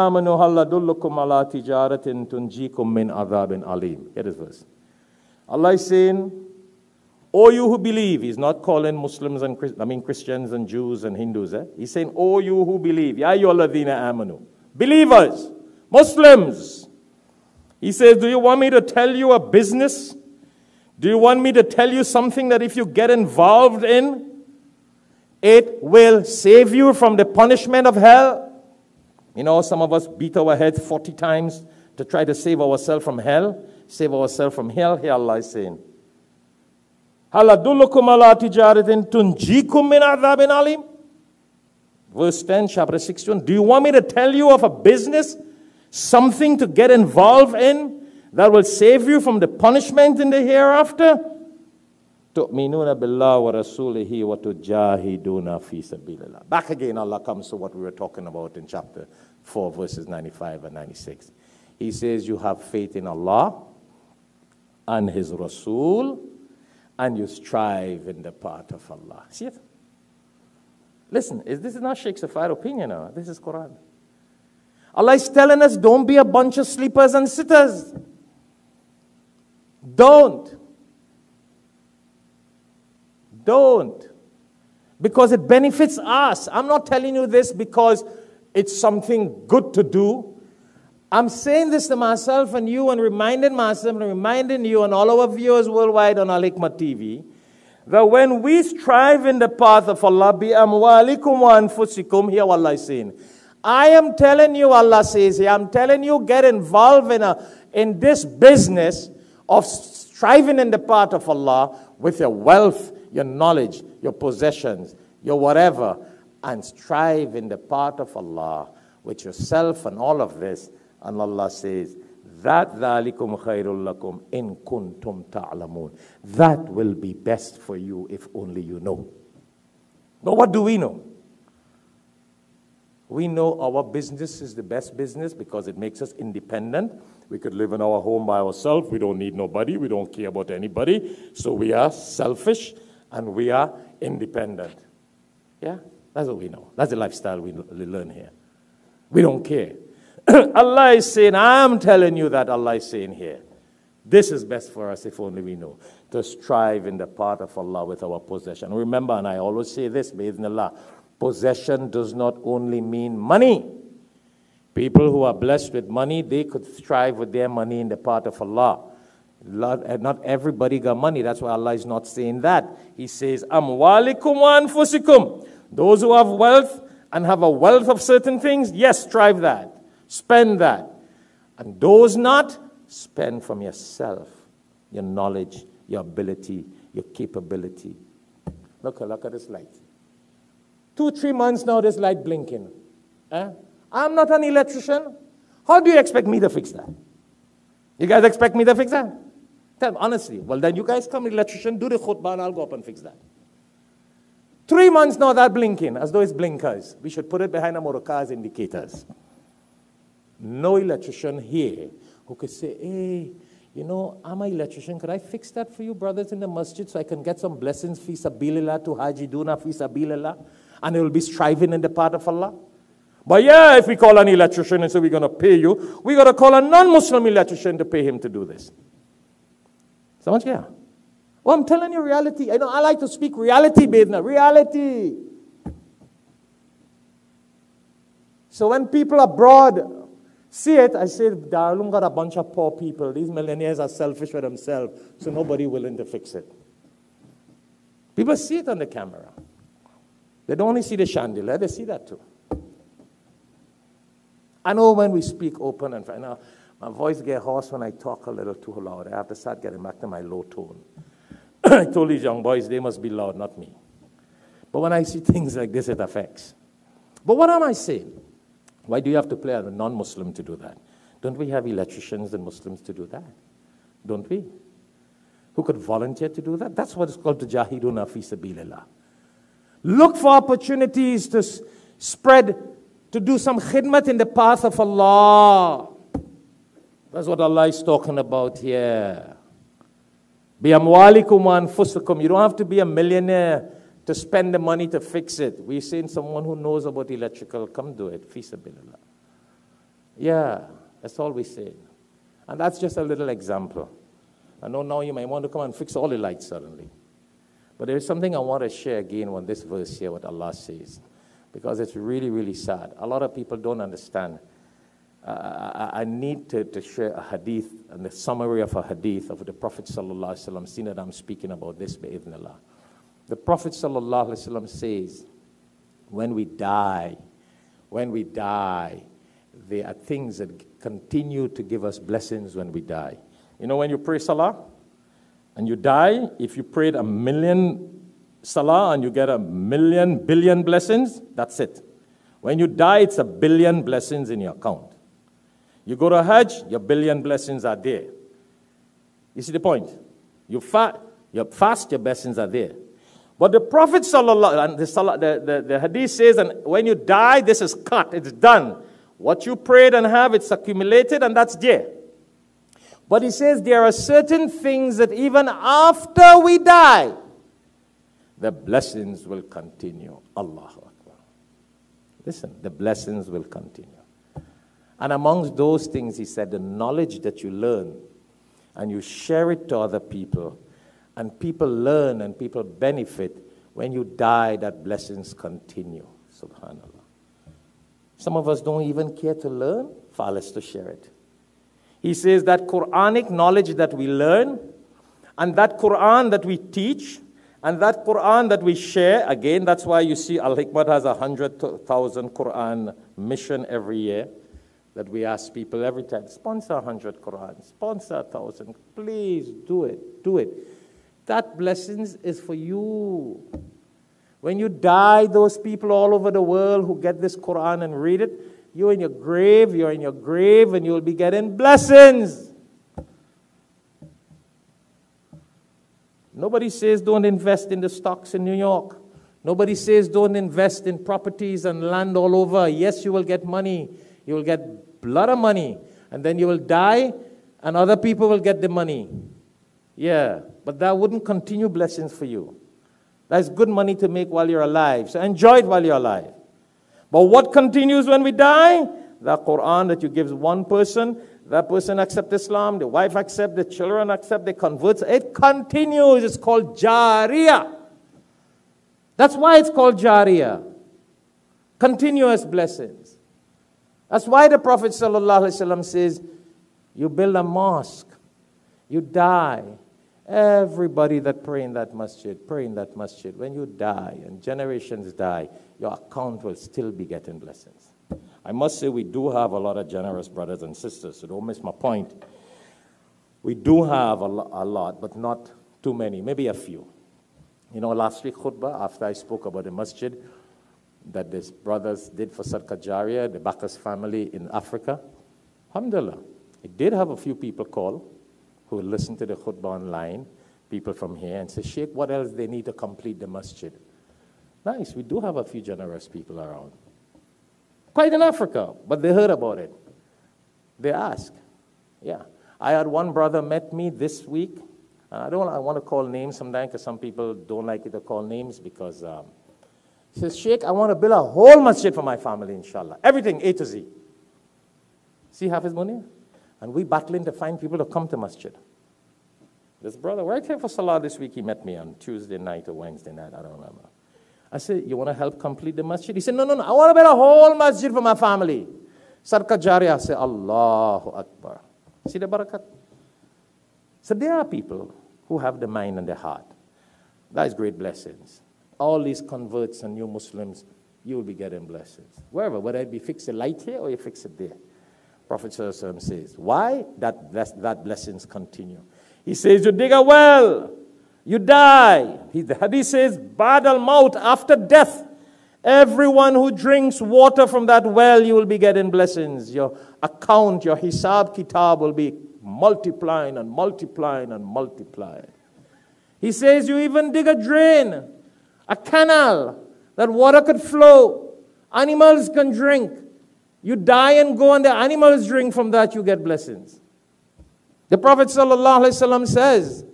آمنوا هل أدلكم على تجارة تنجيكم من عذاب أليم. Here is verse. Allah is saying, O you who believe, He's not calling Muslims and I mean Christians and Jews and Hindus. Eh? He's saying, O you who believe, Ya ayyuhalladhina amanu. Believers, Muslims. He says, Do you want me to tell you a business? Do you want me to tell you something that if you get involved in, it will save you from the punishment of hell? You know, some of us beat our heads 40 times to try to save ourselves from hell, save ourselves from hell. Here Allah is saying, Verse 10, chapter 61. Do you want me to tell you of a business, something to get involved in that will save you from the punishment in the hereafter? تؤمنون بالله ورسوله وتجاهدون في سبيل الله. Back again, Allah comes to what we were talking about in chapter 4, verses 95 and 96. He says, You have faith in Allah and His Rasul, and you strive in the path of Allah. See it? Listen, this is not Sheikh Safar opinion now. This is Quran. Allah is telling us don't be a bunch of sleepers and sitters. Don't. Don't. Because it benefits us. I'm not telling you this because it's something good to do. I'm saying this to myself and you and reminding myself and reminding you and all our viewers worldwide on Al Hikmah TV that when we strive in the path of Allah, bi amwalikum wa anfusikum, here Allah is saying, I am telling you, Allah says here, I'm telling you, get involved in, a, in this business of striving in the path of Allah with your wealth, your knowledge, your possessions, your whatever, and strive in the path of Allah with yourself and all of this. And Allah says, that dhalikum khairul lakum in kuntum ta'lamun. That will be best for you if only you know. But what do we know? We know our business is the best business because it makes us independent. We could live in our home by ourselves. We don't need nobody. We don't care about anybody. So we are selfish and we are independent. Yeah? That's what we know. That's the lifestyle we learn here. We don't care. Allah is saying, I'm telling you that Allah is saying here. This is best for us if only we know. To strive in the path of Allah with our possession. Remember, and I always say this, Allah, possession does not only mean money. People who are blessed with money, they could strive with their money in the path of Allah. Not everybody got money. That's why Allah is not saying that. He says, Amwalikum wa anfusikum. Those who have wealth and have a wealth of certain things, yes, strive that. Spend that. And those not, spend from yourself, your knowledge, your ability, your capability. Look, look at this light. Two, three months now, this light blinking. Eh? I'm not an electrician. How do you expect me to fix that? You guys expect me to fix that? Tell honestly. Well, then you guys come, electrician, do the khutbah, and I'll go up and fix that. Three months now, that blinking, as though it's blinkers. We should put it behind a motor car's indicators. No electrician here who could say, hey, you know, I'm an electrician. Could I fix that for you, brothers in the masjid, so I can get some blessings, fi sabilillah, to jahiduna fi sabilillah, and it will be striving in the path of Allah? But yeah, if we call an electrician and say we're going to pay you, we got to call a non-Muslim electrician to pay him to do this. So much, yeah. Well, I'm telling you reality. I know I like to speak reality, Bedna. Reality. So when people abroad see it, I say, Darulum got a bunch of poor people. These millionaires are selfish for themselves, so nobody willing to fix it. People see it on the camera. They don't only see the chandelier, they see that too. I know when we speak open and now my voice gets hoarse when I talk a little too loud. I have to start getting back to my low tone. I told these young boys they must be loud, not me. But when I see things like this, it affects. But what am I saying? Why do you have to play a non Muslim to do that? Don't we have electricians and Muslims to do that? Don't we? Who could volunteer to do that? That's what it's called to jahiduna fi sabilillah. Look for opportunities to spread, to do some khidmat in the path of Allah. That's what Allah is talking about here. Bi amwalikum wa anfusakum. You don't have to be a millionaire to spend the money to fix it. We're saying someone who knows about electrical, come do it. Fi sabilillah. Yeah, that's all we say. And that's just a little example. I know now you might want to come and fix all the lights suddenly. But there is something I want to share again on this verse here, what Allah says, because it's really, really sad. A lot of people don't understand. Uh, I, need to, to share a hadith and the summary of a hadith of the Prophet ﷺ, seeing that I'm speaking about this, bi'idhnillah. The Prophet ﷺ says, when we die, when we die, there are things that continue to give us blessings when we die. You know, when you pray salah and you die, if you prayed a million salah and you get a million billion blessings, that's it. When you die, it's a billion blessings in your account. You go to Hajj, your billion blessings are there. You see the point? You, fa- you fast, your blessings are there. But the Prophet sallallahu and the, the, the, the hadith says, and when you die, this is cut, it's done. What you prayed and have, it's accumulated, and that's there. But he says there are certain things that even after we die, the blessings will continue. Allahu Akbar. Listen, the blessings will continue. And amongst those things, he said, the knowledge that you learn and you share it to other people and people learn and people benefit, when you die, that blessings continue. Subhanallah. Some of us don't even care to learn, far less to share it. He says that Quranic knowledge that we learn, and that Quran that we teach, and that Quran that we share, again, that's why you see Al Hikmat has a 100,000 Quran mission every year that we ask people every time sponsor 100 Quran, sponsor 1,000. Please do it, do it. That blessings is for you. When you die, those people all over the world who get this Quran and read it, you're in your grave, you're in your grave, and you'll be getting blessings. Nobody says don't invest in the stocks in New York. Nobody says don't invest in properties and land all over. Yes, you will get money. You will get a lot of money. And then you will die, and other people will get the money. Yeah, but that wouldn't continue blessings for you. That's good money to make while you're alive. So enjoy it while you're alive. But what continues when we die? The Quran that you give one person, that person accept Islam, the wife accept, the children accept, they convert. It continues. It's called Jariyah. That's why it's called Jariyah. Continuous blessings. That's why the Prophet ﷺ says, you build a mosque, you die, Everybody that pray in that masjid, pray in that masjid. When you die and generations die, your account will still be getting blessings. I must say, we do have a lot of generous brothers and sisters, so don't miss my point. We do have a, lo- a lot, but not too many, maybe a few. You know, last week khutbah, after I spoke about the masjid that these brothers did for Sadqa Jariyah, the Bacchus family in Africa, alhamdulillah, it did have a few people call who listen to the khutbah online, people from here, and say, Sheikh, what else they need to complete the masjid? Nice, we do have a few generous people around. Quite in Africa, but they heard about it. They ask. Yeah. I had one brother met me this week. I don't I want to call names sometimes because some people don't like it to call names because um, he says, Sheikh, I want to build a whole masjid for my family, inshallah. Everything, A to Z. See half his money? And we battling to find people to come to masjid. This brother, right here for Salah this week, he met me on Tuesday night or Wednesday night, I don't remember. I said, You want to help complete the masjid? He said, No, no, no, I want to build a whole masjid for my family. Sadqa Jariyah. I said, Allahu Akbar. See the barakat? So there are people who have the mind and the heart. That is great blessings. All these converts and new Muslims, you will be getting blessings. Wherever, whether it be fix a light here or you fix it there. Prophet says. Why? That, that blessings continue. He says, You dig a well, you die. He, the hadith says, Bad al maut, after death. Everyone who drinks water from that well, you will be getting blessings. Your account, your hisab kitab will be multiplying and multiplying and multiplying. He says, You even dig a drain, a canal, that water could flow, animals can drink. You die and go, and the animals drink from that, you get blessings. The Prophet ﷺ says,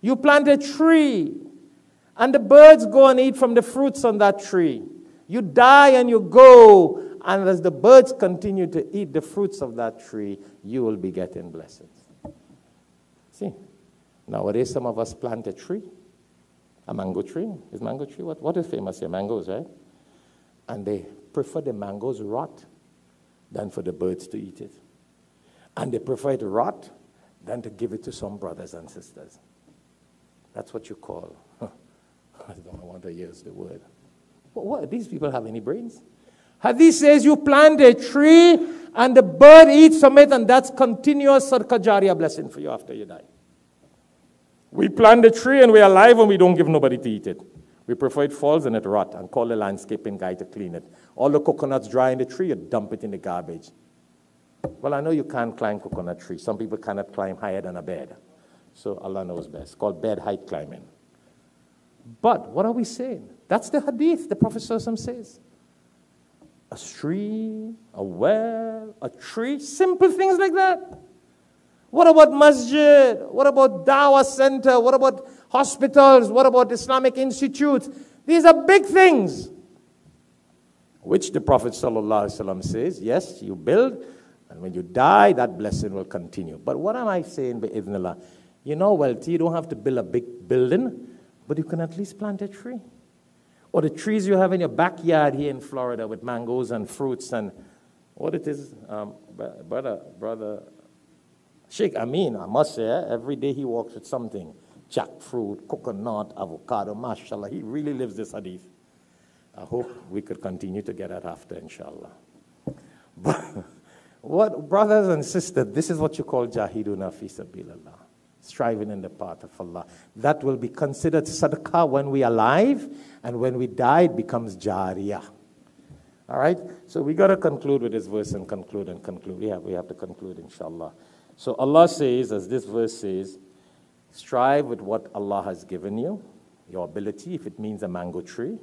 You plant a tree, and the birds go and eat from the fruits on that tree. You die and you go, And as the birds continue to eat the fruits of that tree, you will be getting blessings. See, nowadays some of us plant a tree, a mango tree. Is mango tree what, what is famous here? Mangoes, right? And they prefer the mangoes rot than for the birds to eat it. And they prefer it rot than to give it to some brothers and sisters. That's what you call, I don't want to use the word. What, what, these people have any brains? Hadith says you plant a tree and the bird eats from it, and that's continuous sadaqah jariyah blessing for you after you die. We plant a tree and we're alive and we don't give nobody to eat it. We prefer it falls and it rot and call the landscaping guy to clean it. All the coconuts dry in the tree, you dump it in the garbage. Well, I know you can't climb coconut tree. Some people cannot climb higher than a bed. So Allah knows best. It's called bed height climbing. But what are we saying? That's the hadith the Prophet says. A stream, a well, a tree, simple things like that. What about masjid? What about dawah center? What about hospitals? What about Islamic institutes? These are big things. Which the Prophet says, yes, you build, and when you die, that blessing will continue. But what am I saying, bi'idhnillah? You know, wealthy, you don't have to build a big building, but you can at least plant a tree. Or the trees you have in your backyard here in Florida with mangoes and fruits and what it is, um, brother, brother Sheikh Amin, I must say, eh, every day he walks with something jackfruit, coconut, avocado, mashallah. He really lives this hadith. I hope we could continue to get it after, inshallah. But what, brothers and sisters, this is what you call jahiduna fi sabilillah, striving in the path of Allah. That will be considered sadaqah when we are alive, and when we die, it becomes jariyah. All right? So we got to conclude with this verse and conclude and conclude. Yeah, we have to conclude, inshallah. So Allah says, as this verse says, strive with what Allah has given you, your ability, if it means a mango tree,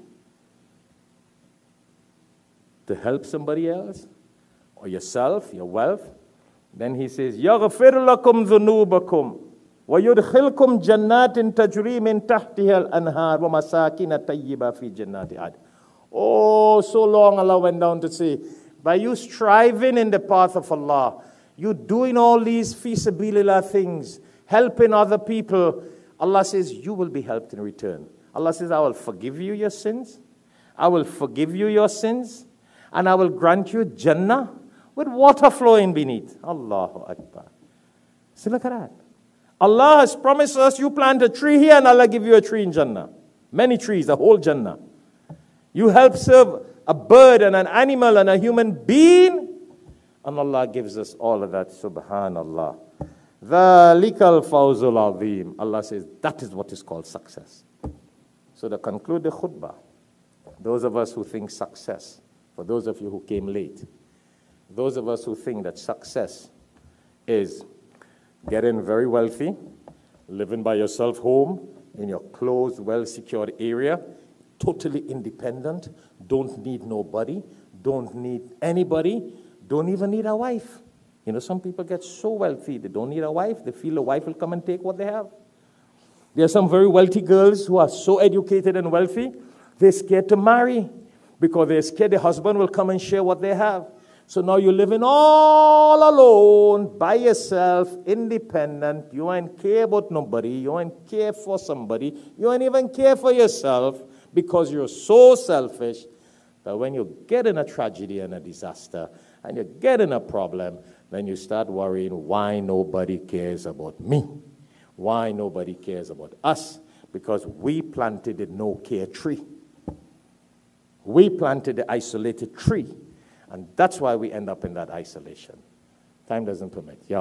to help somebody else or yourself, your wealth. Then he says, يَغْفِرْ لَكُمْ ذُنُوبَكُمْ وَيُدْخِلْكُمْ جَنَّاتٍ تَجْرِي مِنْ تَحْتِهَا الْأَنْهَارُ وَمَسَاكِنَ طَيِّبَةً فِي جَنَّاتِ عَدْنٍ Oh, so long Allah went down to say, by you striving in the path of Allah, you doing all these fi sabilillah things, helping other people, Allah says, you will be helped in return. Allah says, I will forgive you your sins. I will forgive you your sins. And I will grant you Jannah with water flowing beneath. Allahu Akbar. See, look at that. Allah has promised us you plant a tree here and Allah give you a tree in Jannah. Many trees, a whole Jannah. You help serve a bird and an animal and a human being and Allah gives us all of that. Subhanallah. Dhalikal fawzul azim. Allah says that is what is called success. So to conclude the khutbah, those of us who think success, for those of you who came late, those of us who think that success is getting very wealthy, living by yourself home, in your closed, well secured area, totally independent, don't need nobody, don't need anybody, don't even need a wife. You know, some people get so wealthy, they don't need a wife. They feel the wife will come and take what they have. There are some very wealthy girls who are so educated and wealthy, they're scared to marry because they're scared the husband will come and share what they have. So now you're living all alone, by yourself, independent. You ain't care about nobody. You ain't care for somebody. You ain't even care for yourself because you're so selfish that when you get in a tragedy and a disaster, and you get in a problem, then you start worrying why nobody cares about me, why nobody cares about us, because we planted the no care tree. We planted the isolated tree, and that's why we end up in that isolation. Time doesn't permit. Yeah.